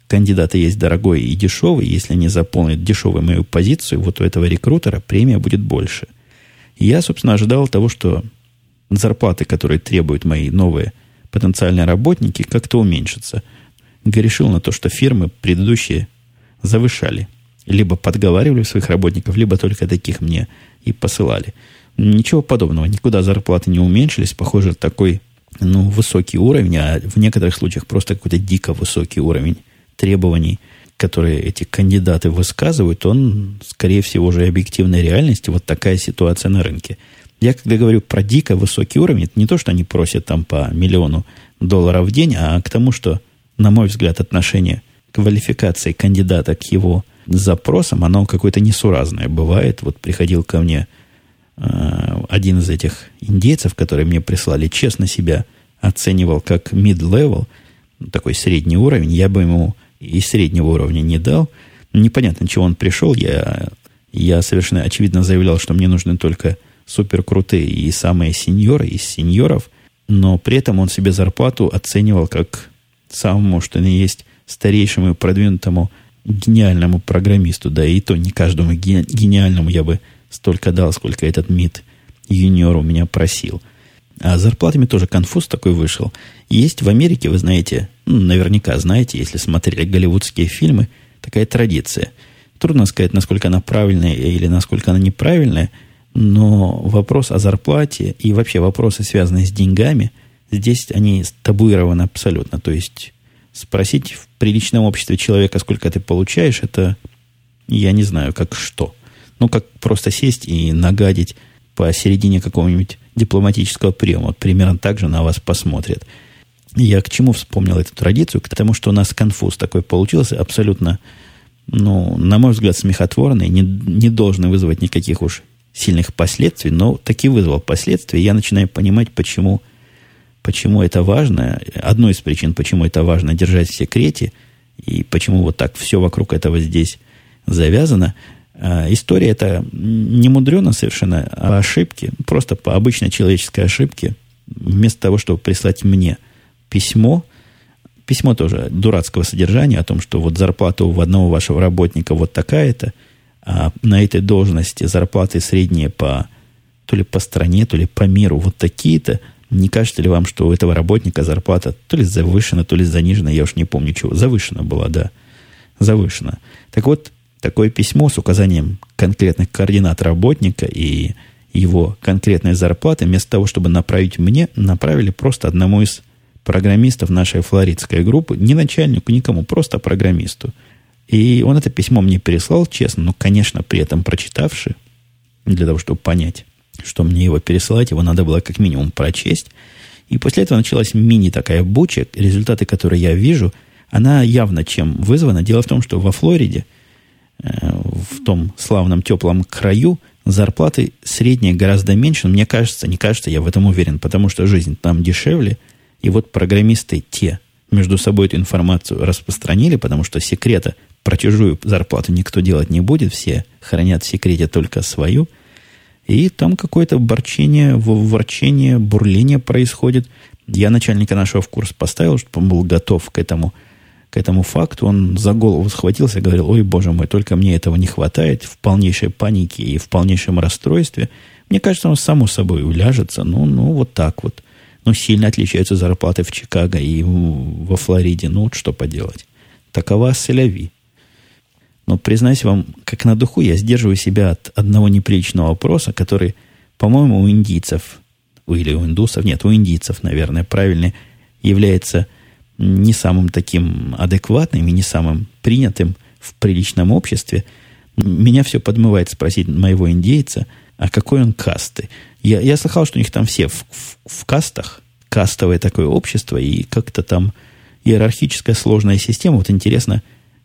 кандидата есть дорогой и дешевый, если они заполнят дешевую мою позицию, вот у этого рекрутера премия будет больше. Я, собственно, ожидал того, что зарплаты, которые требуют мои новые потенциальные работники, как-то уменьшатся. Грешил на то, что фирмы предыдущие завышали. Либо подговаривали своих работников, либо только таких мне и посылали. Ничего подобного. Никуда зарплаты не уменьшились. Похоже, такой ну, высокий уровень, а в некоторых случаях просто какой-то дико высокий уровень требований, которые эти кандидаты высказывают, он, скорее всего, уже объективной реальности. Вот такая ситуация на рынке. Я когда говорю про дико высокий уровень, это не то, что они просят там по миллиону долларов в день, а к тому, что на мой взгляд, отношение квалификации кандидата к его запросам, оно какое-то несуразное бывает. Вот приходил ко мне один из этих индейцев, которые мне прислали, честно себя оценивал как mid-level, такой средний уровень. Я бы ему и среднего уровня не дал. Непонятно, чего он пришел. Я, я совершенно очевидно заявлял, что мне нужны только суперкрутые и самые сеньоры из сеньоров, но при этом он себе зарплату оценивал как самому, что ни есть, старейшему и продвинутому гениальному программисту, да и то не каждому гениальному я бы столько дал, сколько этот МИД юниор у меня просил. А с зарплатами тоже конфуз такой вышел. Есть в Америке, вы знаете, ну, наверняка знаете, если смотрели голливудские фильмы, такая традиция. Трудно сказать, насколько она правильная или насколько она неправильная, но вопрос о зарплате и вообще вопросы, связанные с деньгами, здесь они табуированы абсолютно. То есть спросить в приличном обществе человека, сколько ты получаешь, это я не знаю, как что. Ну, как просто сесть и нагадить посередине какого-нибудь дипломатического приема. Вот примерно так же на вас посмотрят. Я к чему вспомнил эту традицию? К тому, что у нас конфуз такой получился, абсолютно, ну, на мой взгляд, смехотворный, не, не должен вызвать никаких уж сильных последствий, но таки вызвал последствия. Я начинаю понимать, почему Почему это важно? Одной из причин, почему это важно держать в секрете, и почему вот так все вокруг этого здесь завязано. А, история это не мудрено совершенно, а ошибки, просто по обычной человеческой ошибке. Вместо того, чтобы прислать мне письмо, письмо тоже дурацкого содержания о том, что вот зарплата у одного вашего работника вот такая-то, а на этой должности зарплаты средние по то ли по стране, то ли по миру вот такие-то – не кажется ли вам, что у этого работника зарплата то ли завышена, то ли занижена, я уж не помню чего. Завышена была, да. Завышена. Так вот, такое письмо с указанием конкретных координат работника и его конкретной зарплаты, вместо того, чтобы направить мне, направили просто одному из программистов нашей флоридской группы, не начальнику, никому, просто программисту. И он это письмо мне переслал, честно, но, конечно, при этом прочитавши, для того, чтобы понять, что мне его пересылать, его надо было как минимум прочесть. И после этого началась мини такая буча, результаты которые я вижу, она явно чем вызвана. Дело в том, что во Флориде, в том славном теплом краю, зарплаты средние гораздо меньше, мне кажется, не кажется, я в этом уверен, потому что жизнь там дешевле, и вот программисты те между собой эту информацию распространили, потому что секрета про чужую зарплату никто делать не будет, все хранят в секрете только свою – и там какое-то борчение, ворчение, бурление происходит. Я начальника нашего в курс поставил, чтобы он был готов к этому, к этому факту. Он за голову схватился и говорил, ой, боже мой, только мне этого не хватает в полнейшей панике и в полнейшем расстройстве. Мне кажется, он само собой уляжется. Ну, ну, вот так вот. Но сильно отличаются зарплаты в Чикаго и во Флориде. Ну, вот что поделать. Такова соляви. Но, признаюсь вам, как на духу, я сдерживаю себя от одного неприличного вопроса, который, по-моему, у индийцев, или у индусов, нет, у индийцев, наверное, правильно, является не самым таким адекватным и не самым принятым в приличном обществе. Меня все подмывает спросить моего индейца, а какой он касты. Я, я слыхал, что у них там все в, в, в кастах, кастовое такое общество, и как-то там иерархическая сложная система. Вот интересно,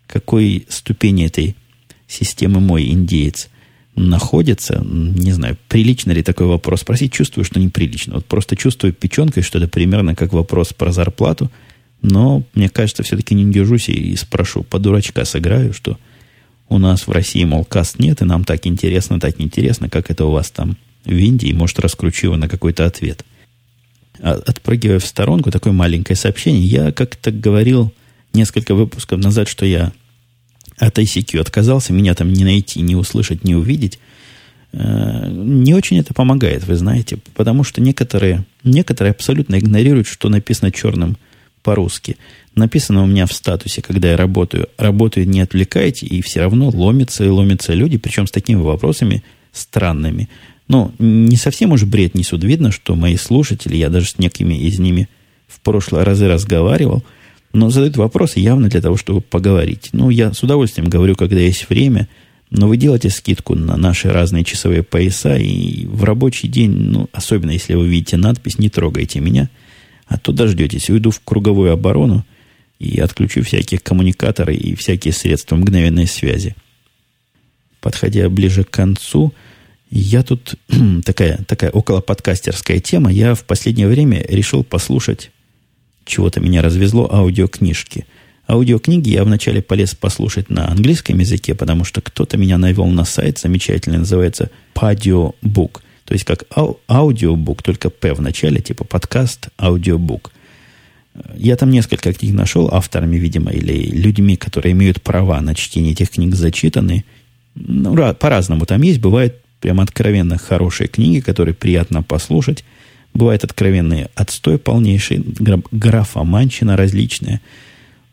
какой ступени этой системы мой индеец находится, не знаю, прилично ли такой вопрос спросить, чувствую, что неприлично. Вот просто чувствую печенкой, что это примерно как вопрос про зарплату, но мне кажется, все-таки не держусь и спрошу, по дурачка сыграю, что у нас в России, мол, каст нет, и нам так интересно, так интересно, как это у вас там в Индии, может, раскручу его на какой-то ответ. А, отпрыгивая в сторонку, такое маленькое сообщение, я как-то говорил несколько выпусков назад, что я от ICQ отказался, меня там не найти, не услышать, не увидеть, э, не очень это помогает, вы знаете, потому что некоторые, некоторые абсолютно игнорируют, что написано черным по-русски. Написано у меня в статусе, когда я работаю, работаю, не отвлекайте, и все равно ломятся и ломятся люди, причем с такими вопросами странными. Но не совсем уж бред несут. Видно, что мои слушатели, я даже с некими из ними в прошлые разы разговаривал – но задают вопросы явно для того, чтобы поговорить. Ну, я с удовольствием говорю, когда есть время, но вы делаете скидку на наши разные часовые пояса, и в рабочий день, ну, особенно если вы видите надпись «Не трогайте меня», а то дождетесь. Уйду в круговую оборону, и отключу всякие коммуникаторы и всякие средства мгновенной связи. Подходя ближе к концу, я тут такая, такая около подкастерская тема. Я в последнее время решил послушать, чего-то меня развезло, аудиокнижки. Аудиокниги я вначале полез послушать на английском языке, потому что кто-то меня навел на сайт замечательный, называется Padio Book. То есть как ау- аудиобук, только П в начале, типа подкаст, аудиобук. Я там несколько книг нашел, авторами, видимо, или людьми, которые имеют права на чтение этих книг зачитаны. Ну, по-разному там есть. Бывает прям откровенно хорошие книги, которые приятно послушать. Бывает откровенный отстой полнейший, графоманщина различная.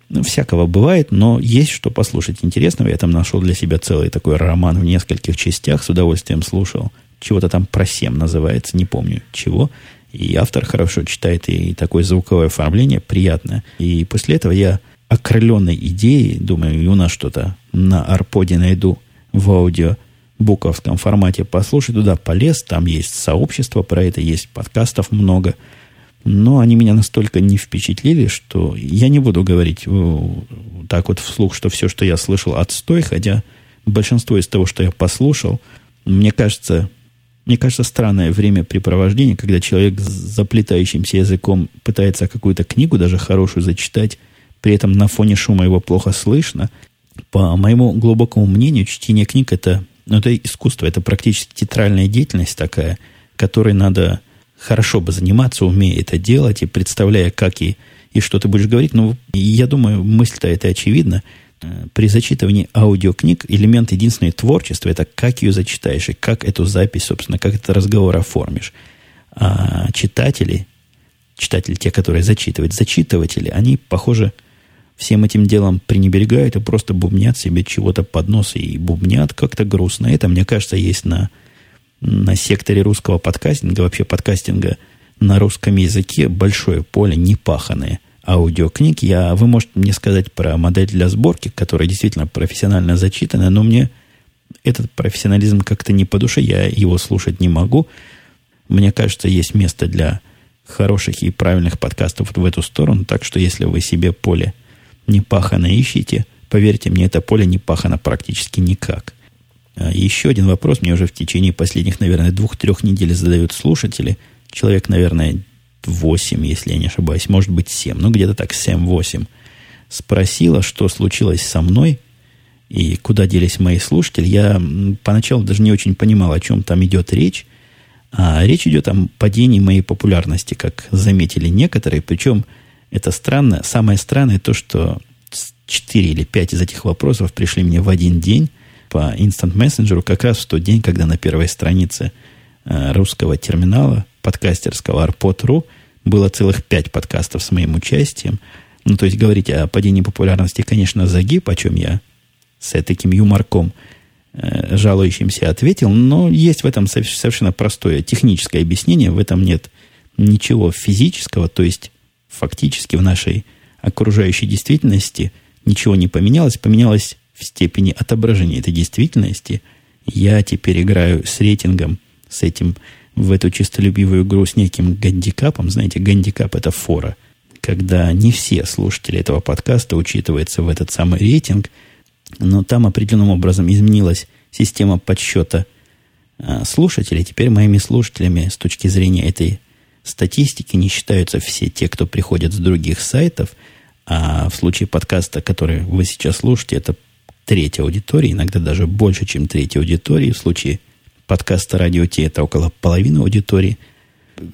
Ну, всякого бывает, но есть что послушать интересного. Я там нашел для себя целый такой роман в нескольких частях, с удовольствием слушал. Чего-то там про семь называется, не помню чего. И автор хорошо читает, и такое звуковое оформление приятное. И после этого я окрыленной идеей, думаю, и у нас что-то на арподе найду в аудио буковском формате послушать. Туда полез, там есть сообщество про это, есть подкастов много. Но они меня настолько не впечатлили, что я не буду говорить э, так вот вслух, что все, что я слышал, отстой, хотя большинство из того, что я послушал, мне кажется, мне кажется, странное времяпрепровождение, когда человек с заплетающимся языком пытается какую-то книгу, даже хорошую, зачитать, при этом на фоне шума его плохо слышно. По моему глубокому мнению, чтение книг это, ну, это искусство, это практически театральная деятельность такая, которой надо хорошо бы заниматься, умея это делать и представляя, как и, и что ты будешь говорить. Но я думаю, мысль-то это очевидна – при зачитывании аудиокниг элемент единственного творчества – это как ее зачитаешь и как эту запись, собственно, как этот разговор оформишь. А читатели, читатели, те, которые зачитывают, зачитыватели, они, похоже, всем этим делом пренебрегают и просто бубнят себе чего-то под нос и бубнят как-то грустно. Это, мне кажется, есть на, на секторе русского подкастинга, вообще подкастинга на русском языке большое поле непаханное – аудиокниг. Я, вы можете мне сказать про модель для сборки, которая действительно профессионально зачитана, но мне этот профессионализм как-то не по душе, я его слушать не могу. Мне кажется, есть место для хороших и правильных подкастов в эту сторону, так что если вы себе поле не пахано ищете, поверьте мне, это поле не пахано практически никак. А еще один вопрос мне уже в течение последних, наверное, двух-трех недель задают слушатели. Человек, наверное, 8, если я не ошибаюсь, может быть 7, ну где-то так, 7-8, спросила, что случилось со мной и куда делись мои слушатели. Я поначалу даже не очень понимал, о чем там идет речь. А речь идет о падении моей популярности, как заметили некоторые. Причем это странно. Самое странное то, что 4 или 5 из этих вопросов пришли мне в один день по Instant Messenger, как раз в тот день, когда на первой странице э, русского терминала подкастерского Arpod.ru было целых пять подкастов с моим участием. Ну, то есть говорить о падении популярности, конечно, загиб, о чем я с таким юморком э, жалующимся ответил, но есть в этом совершенно простое техническое объяснение, в этом нет ничего физического, то есть фактически в нашей окружающей действительности ничего не поменялось, поменялось в степени отображения этой действительности. Я теперь играю с рейтингом, с этим в эту чистолюбивую игру с неким гандикапом. Знаете, гандикап – это фора. Когда не все слушатели этого подкаста учитываются в этот самый рейтинг, но там определенным образом изменилась система подсчета а, слушателей. Теперь моими слушателями с точки зрения этой статистики не считаются все те, кто приходят с других сайтов, а в случае подкаста, который вы сейчас слушаете, это третья аудитория, иногда даже больше, чем третья аудитория. В случае подкаста «Радио Ти» это около половины аудитории.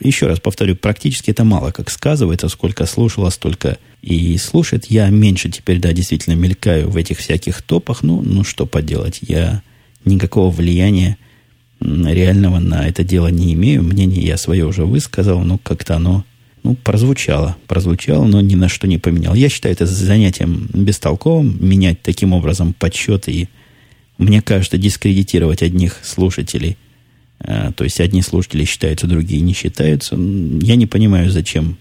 Еще раз повторю, практически это мало как сказывается, сколько слушала, столько и слушает. Я меньше теперь, да, действительно мелькаю в этих всяких топах. Ну, ну что поделать, я никакого влияния реального на это дело не имею. Мнение я свое уже высказал, но как-то оно ну, прозвучало. Прозвучало, но ни на что не поменял. Я считаю это занятием бестолковым, менять таким образом подсчеты и мне кажется, дискредитировать одних слушателей, а, то есть одни слушатели считаются, другие не считаются, я не понимаю, зачем.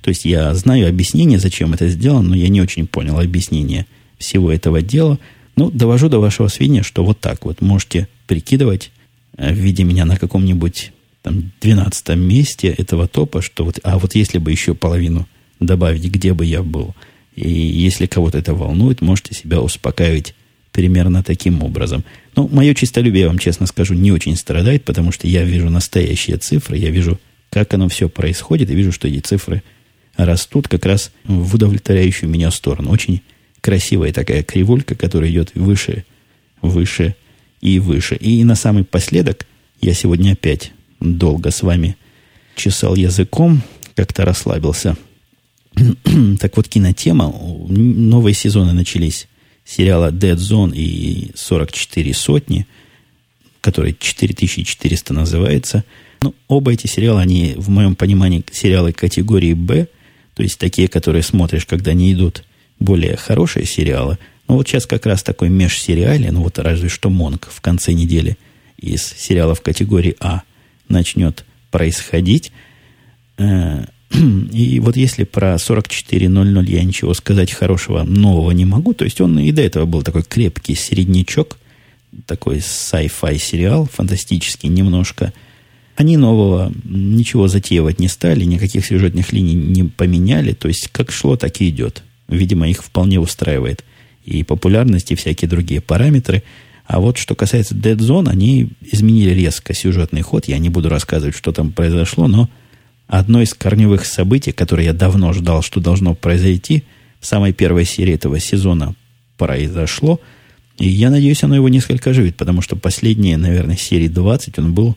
То есть я знаю объяснение, зачем это сделано, но я не очень понял объяснение всего этого дела. Ну, довожу до вашего сведения, что вот так вот. Можете прикидывать, а, видя меня на каком-нибудь там 12 месте этого топа, что вот, а вот если бы еще половину добавить, где бы я был – И если кого-то это волнует, можете себя успокаивать примерно таким образом. Ну, мое чистолюбие, я вам честно скажу, не очень страдает, потому что я вижу настоящие цифры, я вижу, как оно все происходит, и вижу, что эти цифры растут как раз в удовлетворяющую меня сторону. Очень красивая такая кривулька, которая идет выше, выше и выше. И на самый последок я сегодня опять долго с вами чесал языком, как-то расслабился. так вот, кинотема. Новые сезоны начались сериала Dead Zone и 44 сотни, который 4400 называется. Ну, оба эти сериала, они, в моем понимании, сериалы категории «Б», то есть такие, которые смотришь, когда не идут более хорошие сериалы. Ну, вот сейчас как раз такой межсериале, ну, вот разве что «Монк» в конце недели из сериалов категории «А» начнет происходить. И вот если про 44.00 я ничего сказать хорошего нового не могу, то есть он и до этого был такой крепкий середнячок, такой sci-fi сериал, фантастический немножко. Они нового ничего затеивать не стали, никаких сюжетных линий не поменяли, то есть как шло, так и идет. Видимо, их вполне устраивает и популярность, и всякие другие параметры. А вот что касается Dead Zone, они изменили резко сюжетный ход. Я не буду рассказывать, что там произошло, но одно из корневых событий, которое я давно ждал, что должно произойти, в самой первой серии этого сезона произошло. И я надеюсь, оно его несколько оживит, потому что последние, наверное, серии 20 он был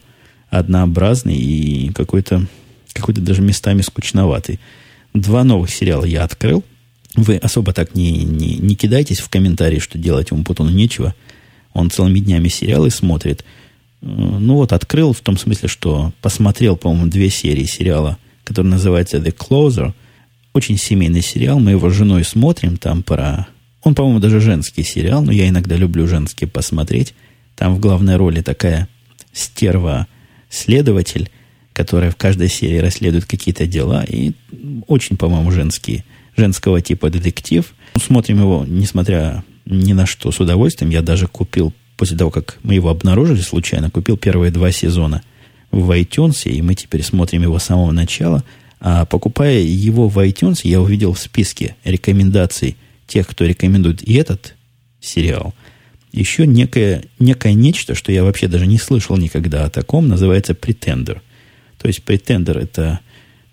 однообразный и какой-то какой даже местами скучноватый. Два новых сериала я открыл. Вы особо так не, не, не кидайтесь в комментарии, что делать ему Путуну нечего. Он целыми днями сериалы смотрит – ну вот, открыл в том смысле, что посмотрел, по-моему, две серии сериала, который называется The Closer. Очень семейный сериал, мы его с женой смотрим, там про... Он, по-моему, даже женский сериал, но я иногда люблю женские посмотреть. Там в главной роли такая стерва-следователь, которая в каждой серии расследует какие-то дела, и очень, по-моему, женский, женского типа детектив. Смотрим его, несмотря ни на что, с удовольствием. Я даже купил после того, как мы его обнаружили случайно, купил первые два сезона в iTunes, и мы теперь смотрим его с самого начала. А покупая его в iTunes, я увидел в списке рекомендаций тех, кто рекомендует и этот сериал, еще некое, некое нечто, что я вообще даже не слышал никогда о таком, называется претендер. То есть претендер это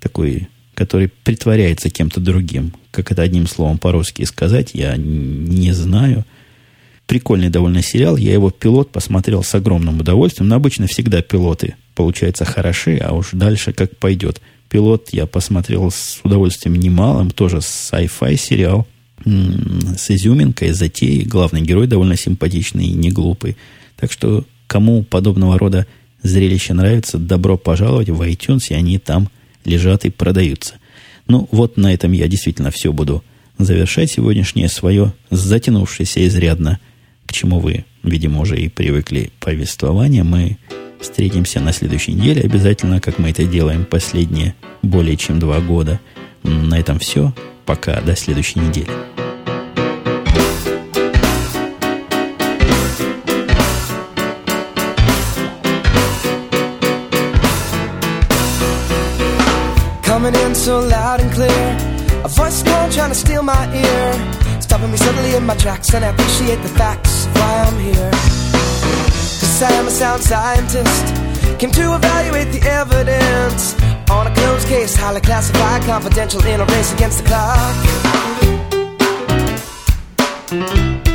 такой, который притворяется кем-то другим. Как это одним словом по-русски сказать, я не знаю – Прикольный довольно сериал. Я его пилот посмотрел с огромным удовольствием. Но обычно всегда пилоты, получаются хороши, а уж дальше как пойдет. Пилот я посмотрел с удовольствием немалым. Тоже sci-fi сериал с изюминкой, затеей. Главный герой довольно симпатичный и не глупый. Так что кому подобного рода зрелище нравится, добро пожаловать в iTunes, и они там лежат и продаются. Ну, вот на этом я действительно все буду завершать сегодняшнее свое затянувшееся изрядно к чему вы, видимо, уже и привыкли повествование, мы встретимся на следующей неделе обязательно, как мы это делаем последние более чем два года. На этом все. Пока. До следующей недели. Coming in so loud and clear, a voice trying to steal my ear. Stopping me suddenly in my tracks, and I appreciate the facts of why I'm here. Cause I am a sound scientist, came to evaluate the evidence on a closed case, highly classified, confidential in a race against the clock.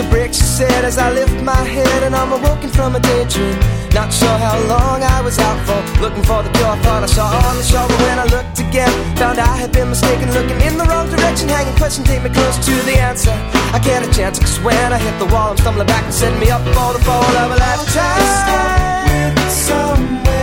A break, she said as I lift my head and I'm awoken from a daydream. Not sure how long I was out for Looking for the door, I thought I saw on the shore But when I looked again, found I had been mistaken Looking in the wrong direction, hanging question Take me close to the answer. I get a chance, cause when I hit the wall I'm stumbling back and setting me up for the fall of a lifetime. With somewhere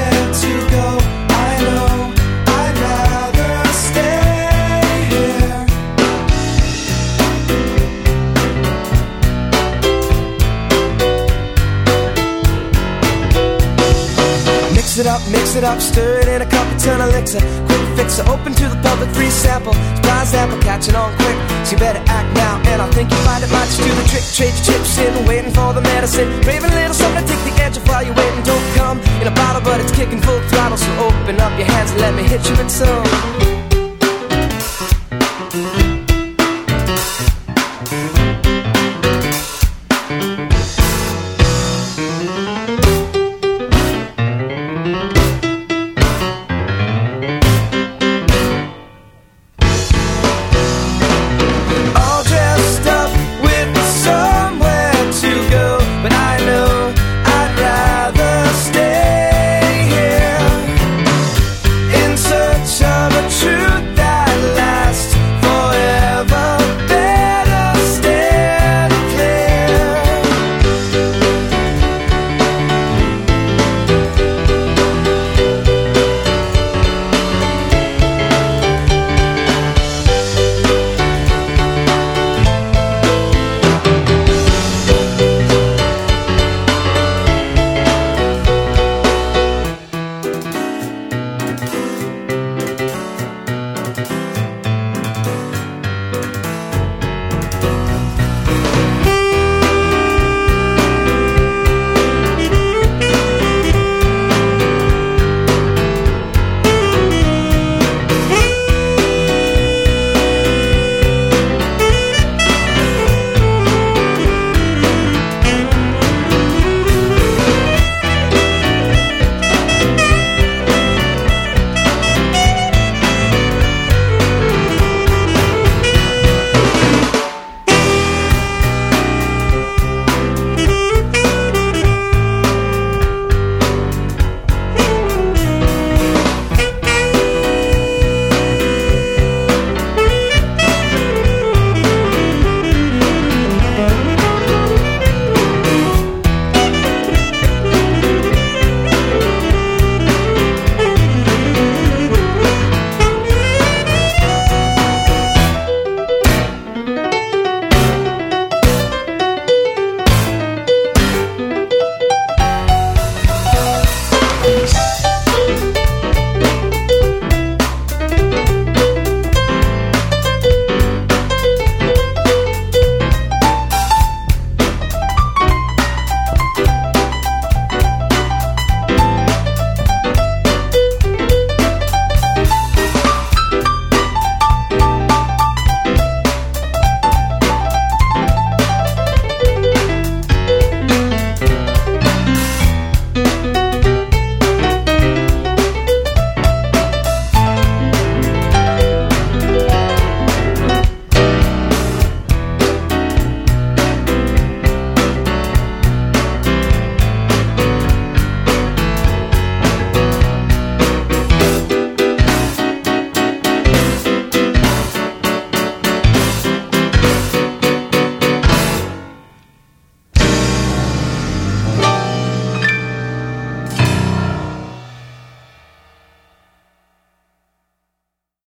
it up, mix it up, stir it in a cup, turn elixir. Quick fixer, open to the public, free sample. Surprise sample, catching on quick. So you better act now, and I think you find it might just do the trick. Trade your chips in, waiting for the medicine. Craving a little something to take the edge off while you're waiting. Don't come in a bottle but it's kicking full throttle. So open up your hands and let me hit you with some.